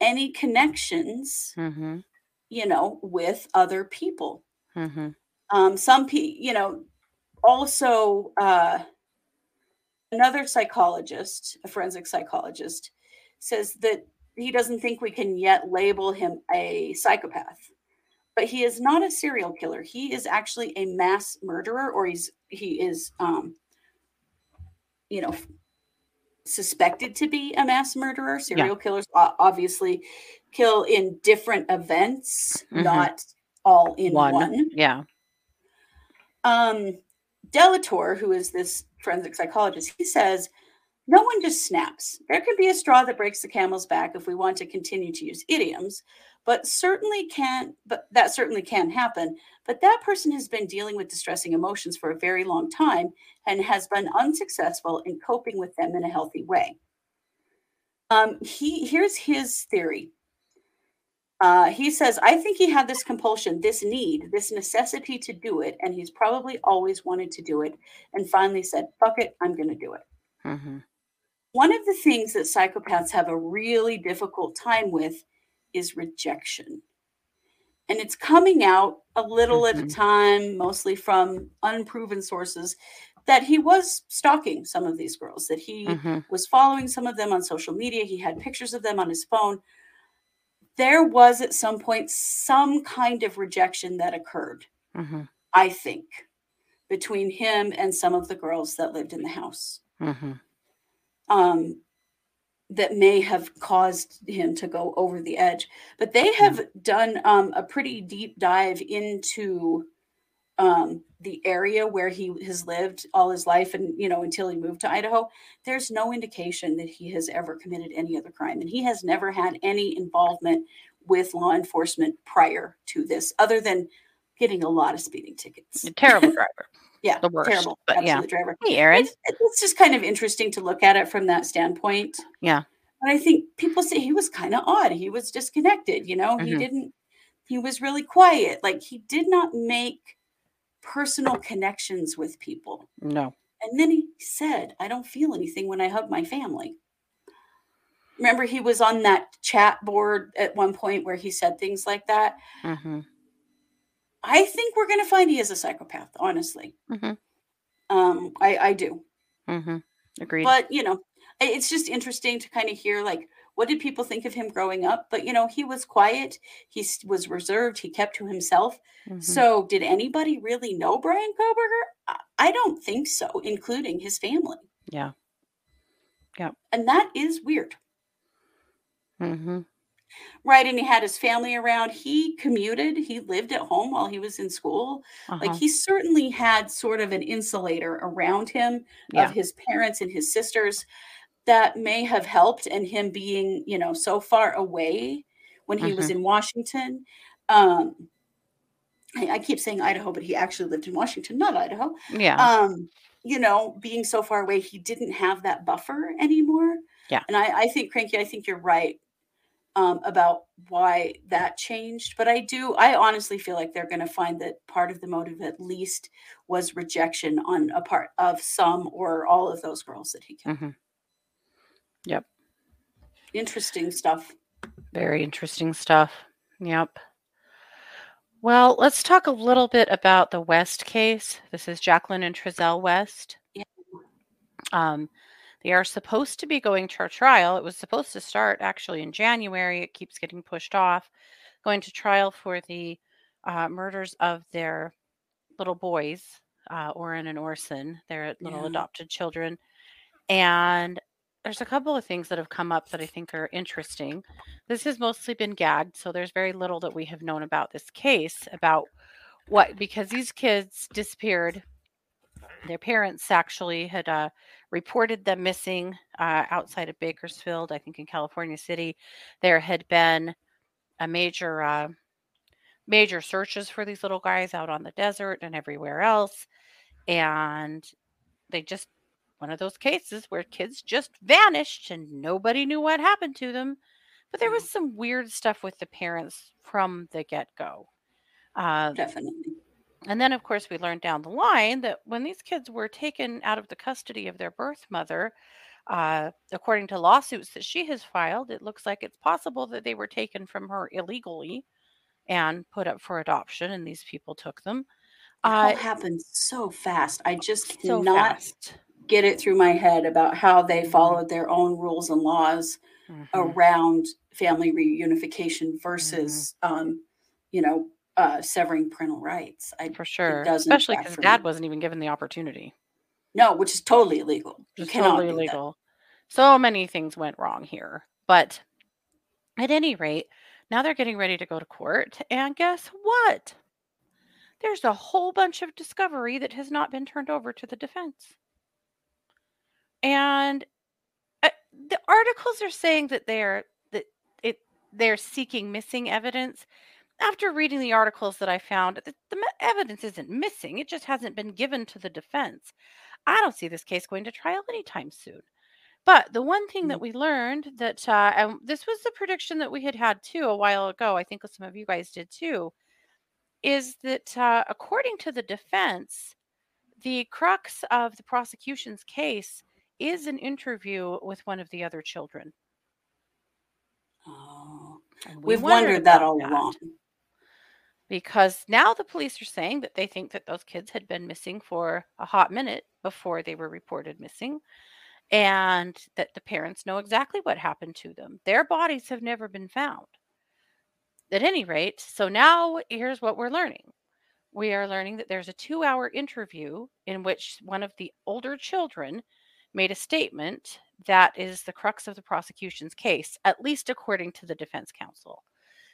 any connections, Mhm. you know, with other people. Mhm. Um, some people, you know, also uh, another psychologist, a forensic psychologist, says that he doesn't think we can yet label him a psychopath. But he is not a serial killer. He is actually a mass murderer, or he's he is, um, you know, suspected to be a mass murderer. Serial killers obviously kill in different events, Mhm. not all in One. one. Yeah. Um, Delator, who is this forensic psychologist, he says no one just snaps. There can be a straw that breaks the camel's back if we want to continue to use idioms, but certainly can but that certainly can happen. But that person has been dealing with distressing emotions for a very long time and has been unsuccessful in coping with them in a healthy way. Um, he here's his theory. Uh, he says, I think he had this compulsion, this need, this necessity to do it, and he's probably always wanted to do it, and finally said, fuck it, I'm going to do it. Mhm. One of the things that psychopaths have a really difficult time with is rejection. And it's coming out a little at a Mhm. time, mostly from unproven sources, that he was stalking some of these girls, that he Mhm. was following some of them on social media. He had pictures of them on his phone. There was at some point some kind of rejection that occurred, Mhm. I think, between him and some of the girls that lived in the house Mhm. um, that may have caused him to go over the edge. But they have done um, a pretty deep dive into um, the area where he has lived all his life, and you know until he moved to Idaho. There's no indication that he has ever committed any other crime, and he has never had any involvement with law enforcement prior to this, other than getting a lot of speeding tickets. A terrible driver. Yeah, the worst, terrible, but yeah. driver. Hey, Aaron. It's, it's just kind of interesting to look at it from that standpoint. Yeah. But I think people say he was kind of odd. He was disconnected, you know, he Mhm. didn't, he was really quiet. Like he did not make personal connections with people. No. And then he said, I don't feel anything when I hug my family. Remember, he was on that chat board at one point where he said things like that. Mhm. I think we're going to find he is a psychopath. Honestly, Mhm. um, I I do. Mm-hmm. Agreed. But you know, it's just interesting to kind of hear like what did people think of him growing up? But you know, he was quiet. He was reserved. He kept to himself. Mhm. So, did anybody really know Brian Kohberger? I, I don't think so, including his family. Yeah. Yeah. And that is weird. Mm-hmm. Right. And he had his family around. He commuted. He lived at home while he was in school. Like Uh-huh. he certainly had sort of an insulator around him Yeah. of his parents and his sisters that may have helped and him being, you know, so far away when he was Mhm. in Washington. Um I, I keep saying Idaho, but he actually lived in Washington, not Idaho. Yeah. um you know being so far away he didn't have that buffer anymore Yeah. and i i think cranky i think you're right um about why that changed but i do i honestly feel like they're going to find that part of the motive at least was rejection on a part of some or all of those girls that he killed Mhm. interesting stuff Very interesting stuff. Yep. Well, let's talk a little bit about the West case. This is Jacqueline and Trezell West. Yeah. Um, they are supposed to be going to trial. It was supposed to start actually in January. It keeps getting pushed off. Going to trial for the uh, murders of their little boys, uh, Orrin and Orson, their little Yeah. adopted children. And there's a couple of things that have come up that I think are interesting. This has mostly been gagged, so there's very little that we have known about this case about what because these kids disappeared. Their parents actually had uh, reported them missing uh, outside of Bakersfield, I think in California City. There had been a major uh, major searches for these little guys out on the desert and everywhere else, and they just one of those cases where kids just vanished and nobody knew what happened to them. But there was some weird stuff with the parents from the get go. Uh, definitely and then, of course, we learned down the line that when these kids were taken out of the custody of their birth mother, uh, according to lawsuits that she has filed, it looks like it's possible that they were taken from her illegally and put up for adoption, and these people took them. it Uh, happened so fast i just so cannot fast. get it through my head about how they Mhm. followed their own rules and laws Mhm. around family reunification versus Mm-hmm. um you know uh severing parental rights i For sure. doesn't Especially because dad me. wasn't even given the opportunity. no which is totally illegal you Just cannot totally that. illegal. So many things went wrong here. But at any rate, now they're getting ready to go to court. And guess what? There's a whole bunch of discovery that has not been turned over to the defense. And uh, the articles are saying that they're that it they're seeking missing evidence. After reading the articles that I found, the, the evidence isn't missing. It just hasn't been given to the defense. I don't see this case going to trial anytime soon. But the one thing that we learned that, uh, and this was the prediction that we had had too a while ago, I think some of you guys did too, is that uh, according to the defense, the crux of the prosecution's case is an interview with one of the other children. oh, we we've wondered that about all along because now the police are saying that they think that those kids had been missing for a hot minute before they were reported missing and that the parents know exactly what happened to them. Their bodies have never been found. At any rate, so now here's what we're learning. We are learning that there's a two hour interview in which one of the older children made a statement that is the crux of the prosecution's case, at least according to the defense counsel.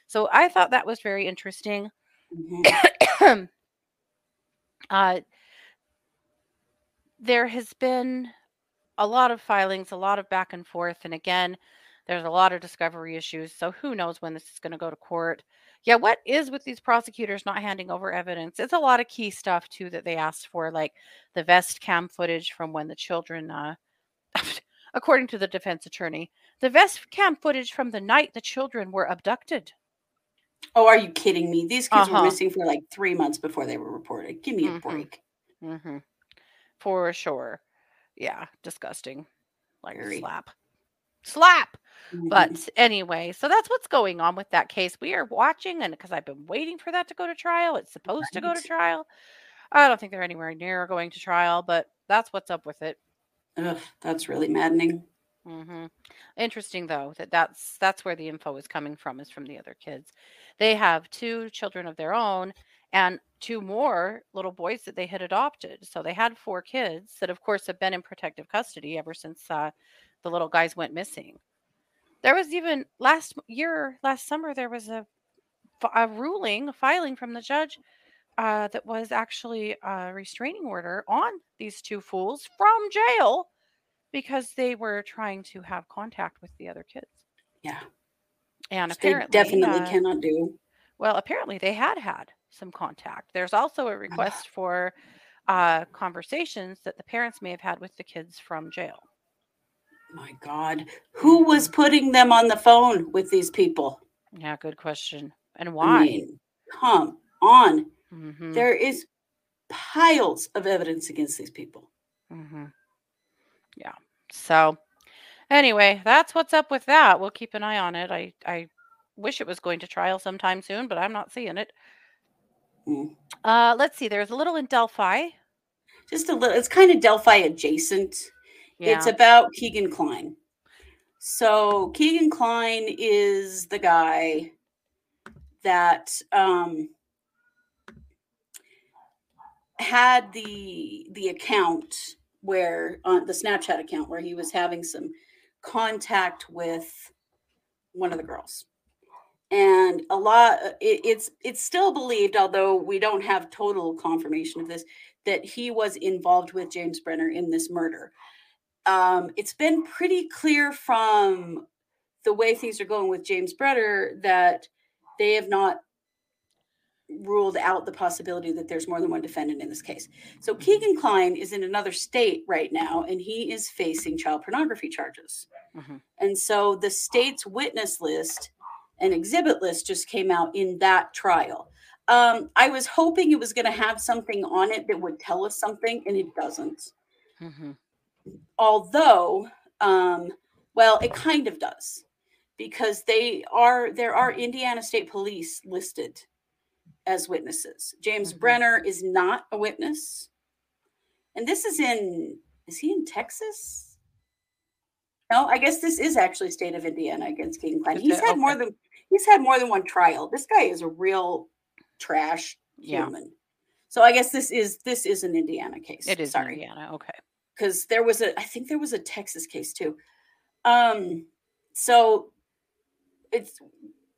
So I thought that was very interesting. Mhm. uh, there has been a lot of filings, a lot of back and forth, and again, there's a lot of discovery issues. So who knows when this is going to go to court? Yeah, what is with these prosecutors not handing over evidence? It's a lot of key stuff too that they asked for, like the vest cam footage from when the children, uh, according to the defense attorney, the vest cam footage from the night the children were abducted. Oh are you kidding me these kids Uh-huh. were missing for like three months before they were reported give me a Mhm. break Mm-hmm. For sure. Yeah, disgusting. Like Very. slap. Slap. Mhm. But anyway, so that's what's going on with that case. We are watching, and because I've been waiting for that to go to trial, it's supposed to go to Right. trial. I don't think they're anywhere near going to trial, but that's what's up with it. Ugh, that's really maddening. hmm Interesting though that that's that's where the info is coming from is from the other kids. They have two children of their own and two more little boys that they had adopted. So they had four kids that, of course, have been in protective custody ever since uh, the little guys went missing. There was even last year, last summer, there was a, a ruling, a filing from the judge uh, that was actually a restraining order on these two fools from jail because they were trying to have contact with the other kids. Yeah. And Which they apparently, definitely uh, cannot do. well, apparently they had had some contact. There's also a request for uh, conversations that the parents may have had with the kids from jail. My God. Who was putting them on the phone with these people? Yeah, good question. And I why? mean, come on. hmm There is piles of evidence against these people. hmm Yeah. So, anyway, that's what's up with that. We'll keep an eye on it. I I wish it was going to trial sometime soon, but I'm not seeing it. Mm. Uh, let's see. There's a little in Delphi. Just a little, it's kind of Delphi adjacent. Yeah. It's about Kegan Kline. So Kegan Kline is the guy that um, had the the account where on the Snapchat account where he was having some contact with one of the girls. And a lot it, it's it's still believed although we don't have total confirmation of this that he was involved with James Brenner in this murder. Um, it's been pretty clear from the way things are going with James Brenner that they have not ruled out the possibility that there's more than one defendant in this case. So Kegan Kline is in another state right now and he is facing child pornography charges. Mhm. And so the state's witness list and exhibit list just came out in that trial. Um, I was hoping it was going to have something on it that would tell us something, and it doesn't. Mhm. Although, um, well, it kind of does because they are there are Indiana State Police listed as witnesses. James Mhm. Brenner is not a witness, and this is in is he in Texas? No, I guess this is actually state of Indiana against Kegan Kline. He's had more than he's had more than one trial. This guy is a real trash Yeah. human. So I guess this is this is an Indiana case. It is Sorry Indiana. Okay. because there was a I think there was a Texas case too. Um, so it's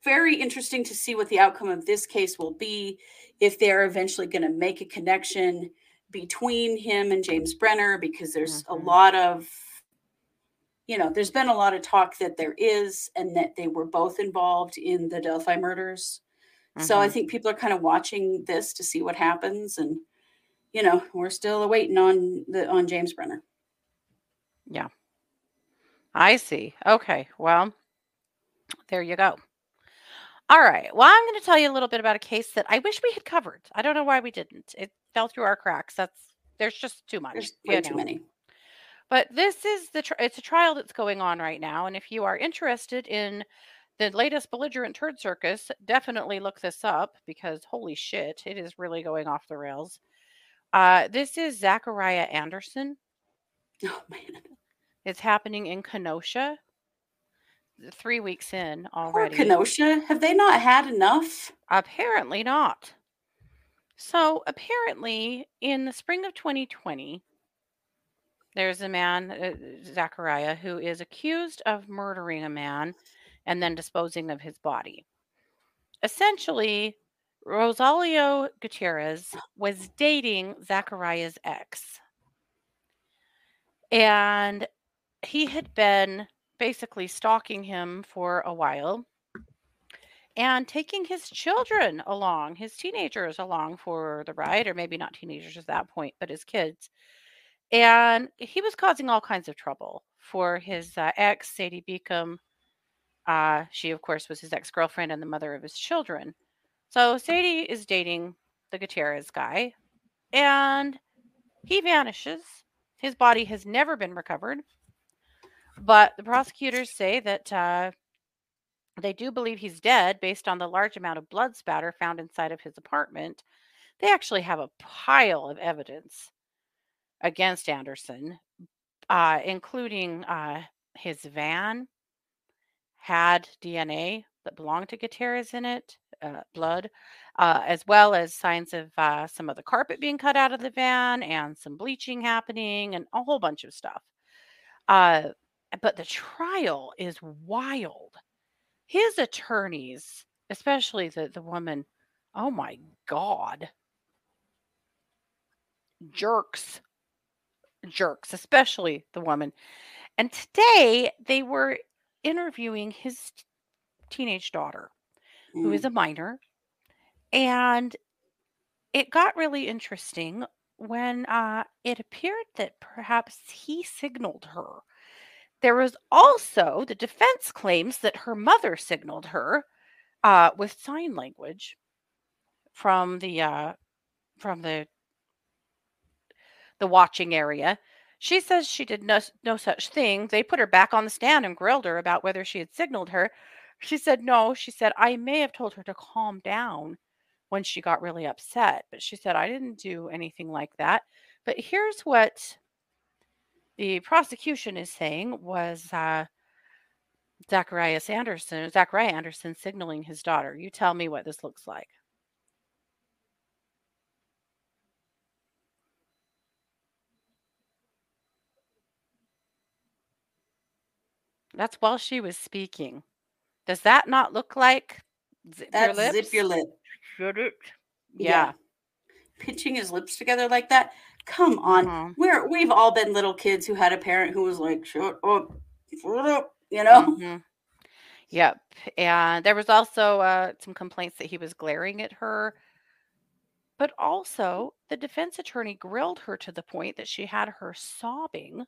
very interesting to see what the outcome of this case will be if they're eventually going to make a connection between him and James Brenner because there's Mhm. a lot of you know there's been a lot of talk that there is and that they were both involved in the Delphi murders. So I Mhm. think people are kind of watching this to see what happens and you know we're still waiting on the on James Brenner. Yeah. I see. Okay. Well, there you go. All right. Well, I'm going to tell you a little bit about a case that I wish we had covered. I don't know why we didn't. It fell through our cracks. That's there's just too much. There's way too know. many. But this is the tr- it's a trial that's going on right now, and if you are interested in the latest belligerent turd circus, definitely look this up because holy shit, it is really going off the rails. Uh, this is Zachariah Anderson. Oh man, It's happening in Kenosha. Three weeks in already. poor. Kenosha. Have they not had enough? Apparently not. So, apparently, in the spring of 2020, there's a man, uh, Zachariah, who is accused of murdering a man and then disposing of his body. Essentially, Rosalio Gutierrez was dating Zachariah's ex. And he had been basically stalking him for a while and taking his children along, his teenagers along for the ride, or maybe not teenagers at that point, but his kids. And he was causing all kinds of trouble for his uh, ex, Sadie Beacom. Uh, she, of course, was his ex girlfriend and the mother of his children. So Sadie is dating the Gutierrez guy, and he vanishes. His body has never been recovered. But the prosecutors say that uh, they do believe he's dead based on the large amount of blood spatter found inside of his apartment. They actually have a pile of evidence against Anderson, uh, including uh, his van had DNA that belonged to Gutierrez in it, uh, blood, uh, as well as signs of uh, some of the carpet being cut out of the van and some bleaching happening and a whole bunch of stuff. But the trial is wild. His attorneys, especially the, the woman, oh my God, jerks, jerks, especially the woman. And today they were interviewing his teenage daughter, who is Mm. a minor. And it got really interesting when uh, it appeared that perhaps he signaled her. There was also the defense claims that her mother signaled her uh, with sign language from the uh, from the the watching area. She says she did no, no such thing. They put her back on the stand and grilled her about whether she had signaled her. She said no. She said I may have told her to calm down when she got really upset, but she said I didn't do anything like that. But here's what the prosecution is saying was uh, Zacharias Anderson, Zachariah Anderson signaling his daughter. You tell me what this looks like. That's while she was speaking. Does that not look like zip your That's lips? zip your lip. Yeah. Yeah. Pinching his lips together like that. Come on. Mhm. We're we've all been little kids who had a parent who was like, shut up, shut up, you know? Mhm. Yep. And there was also uh, some complaints that he was glaring at her. But also, the defense attorney grilled her to the point that she had her sobbing.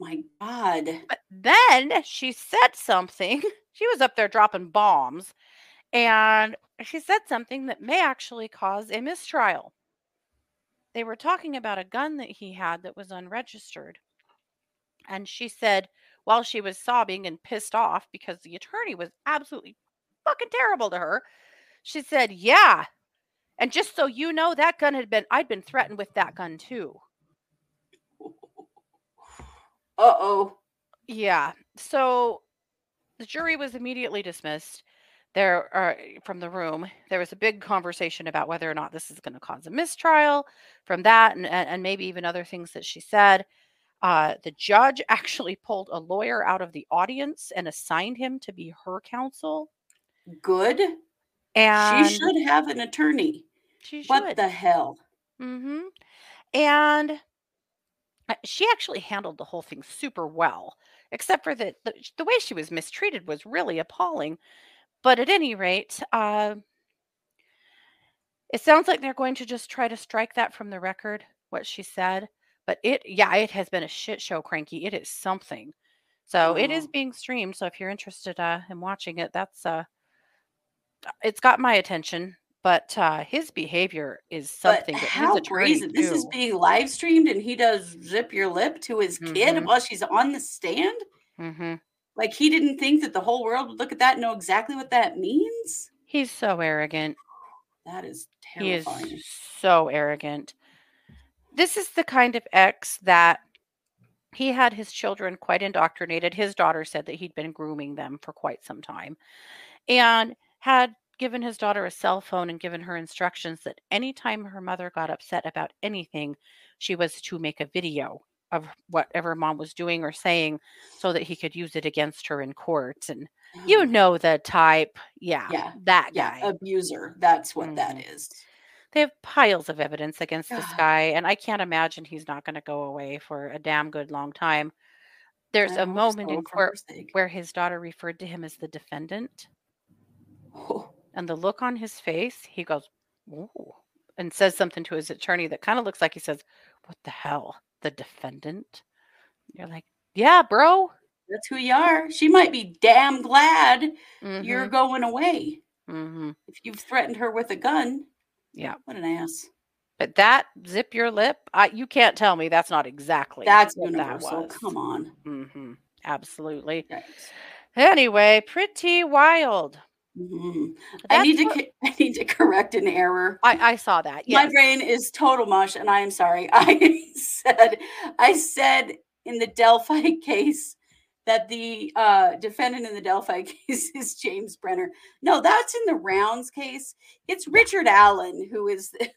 My God. But then she said something. She was up there dropping bombs. And she said something that may actually cause a mistrial. They were talking about a gun that he had that was unregistered. And she said, while she was sobbing and pissed off because the attorney was absolutely fucking terrible to her, she said, Yeah. And just so you know, that gun had been, I'd been threatened with that gun too. Uh oh. Yeah. So the jury was immediately dismissed. There are from the room. There was a big conversation about whether or not this is going to cause a mistrial from that and, and, maybe even other things that she said. Uh, the judge actually pulled a lawyer out of the audience and assigned him to be her counsel. Good. And she should have an attorney. She should. What the hell? Mm-hmm. And uh, she actually handled the whole thing super well, except for that the, the way she was mistreated was really appalling. But at any rate, uh, it sounds like they're going to just try to strike that from the record, what she said. But it, yeah, it has been a shit show, Cranky. It is something. So it is Oh. being streamed. So if you're interested uh, in watching it, that's uh, it's got my attention. But uh, his behavior is But something that how brazen. This is being live streamed and he does zip your lip to his kid Mhm. while she's on the stand? hmm Like he didn't think that the whole world would look at that and know exactly what that means? He's so arrogant. That is terrifying. He is so arrogant. This is the kind of ex that he had his children quite indoctrinated. His daughter said that he'd been grooming them for quite some time and had given his daughter a cell phone and given her instructions that anytime her mother got upset about anything, she was to make a video of whatever mom was doing or saying so that he could use it against her in court. And you Oh, know the type. Yeah, Yeah, that yeah, guy. abuser. That's what that Mhm. is. They have piles of evidence against this guy, and I can't imagine he's not going to go away for a damn good long time. There's I a moment so in court where his daughter referred to him as the defendant, Oh, and the look on his face, he goes, Ooh, and says something to his attorney that kind of looks like he says, What the hell? The defendant? You're like, Yeah, bro. that's who you are. She might be damn glad you're hmm going away. hmm If you've threatened her with a gun, Yeah. what an ass. But that zip your lip, I, you can't tell me that's not exactly That's what that universal. was. Come on. hmm Absolutely. Right. Anyway, pretty wild. Mhm. I need to what- I need to correct an error. I, I saw that. My brain is total mush, and I am sorry. I said I said in the Delphi case that the uh, defendant in the Delphi case is James Brenner. No, that's in the Rounds case. It's Richard Allen who is. The,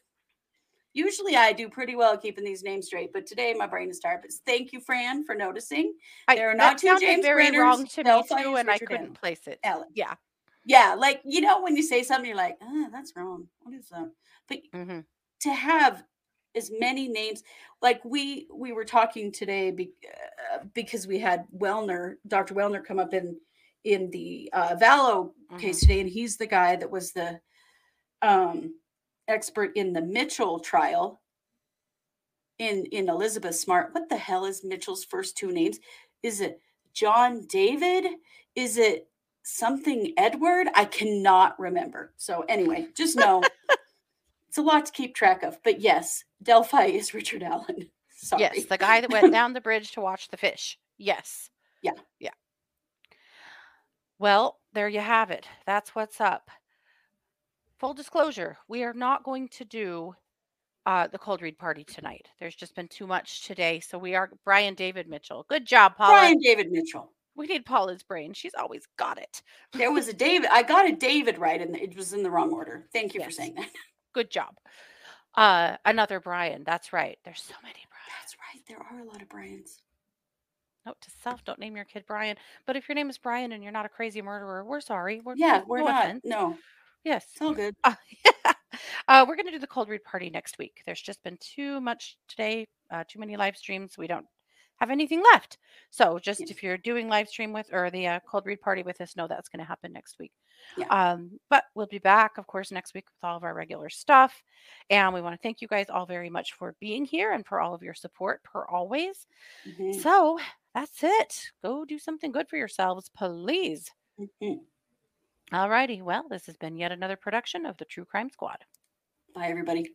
usually, I do pretty well keeping these names straight, but today my brain is tired. But thank you, Fran, for noticing. I, There are not two James very Brenners. wrong to me Delphi too, is and I Richard couldn't Allen. place it. Allen. Yeah. Yeah, like you know when you say something, you're like, ah, that's wrong. What is that? But hmm to have as many names like we we were talking today be, uh, because we had Welner, Dr. Welner come up in in the uh, Vallow case today and he's the guy that was the um expert in the Mitchell trial in in Elizabeth Smart. What the hell is Mitchell's first two names? Is it John David? Is it something Edward? I cannot remember. So anyway, just know it's a lot to keep track of. But yes, Delphi is Richard Allen. Sorry. Yes, the guy that went down the bridge to watch the fish. Yes. Yeah. Yeah. Well, there you have it. That's what's up. Full disclosure, we are not going to do uh, the cold read party tonight. There's just been too much today. So we are Brian David Mitchell. Good job, Paula. Brian David Mitchell. We need Paula's brain. She's always got it. There was a David. I got a David right, and it was in the wrong order. Thank you for saying that. Good job. Uh, another Brian. That's right. There's so many Brian. That's right. There are a lot of Brians. Note to self: Don't name your kid Brian. But if your name is Brian and you're not a crazy murderer, we're sorry. We're, Yeah, no we're not. offense. No, Yes. it's all good. Uh, uh, we're going to do the cold read party next week. There's just been too much today, uh, too many live streams. We don't have anything left. So just Yes. if you're doing live stream with or the uh, cold read party with us, know that's going to happen next week. Yeah. Um, but we'll be back, of course, next week with all of our regular stuff. And we want to thank you guys all very much for being here and for all of your support, per always. Mhm, So that's it. Go do something good for yourselves, please. mhm. All righty. Well, this has been yet another production of the True Crime Squad. Bye, everybody.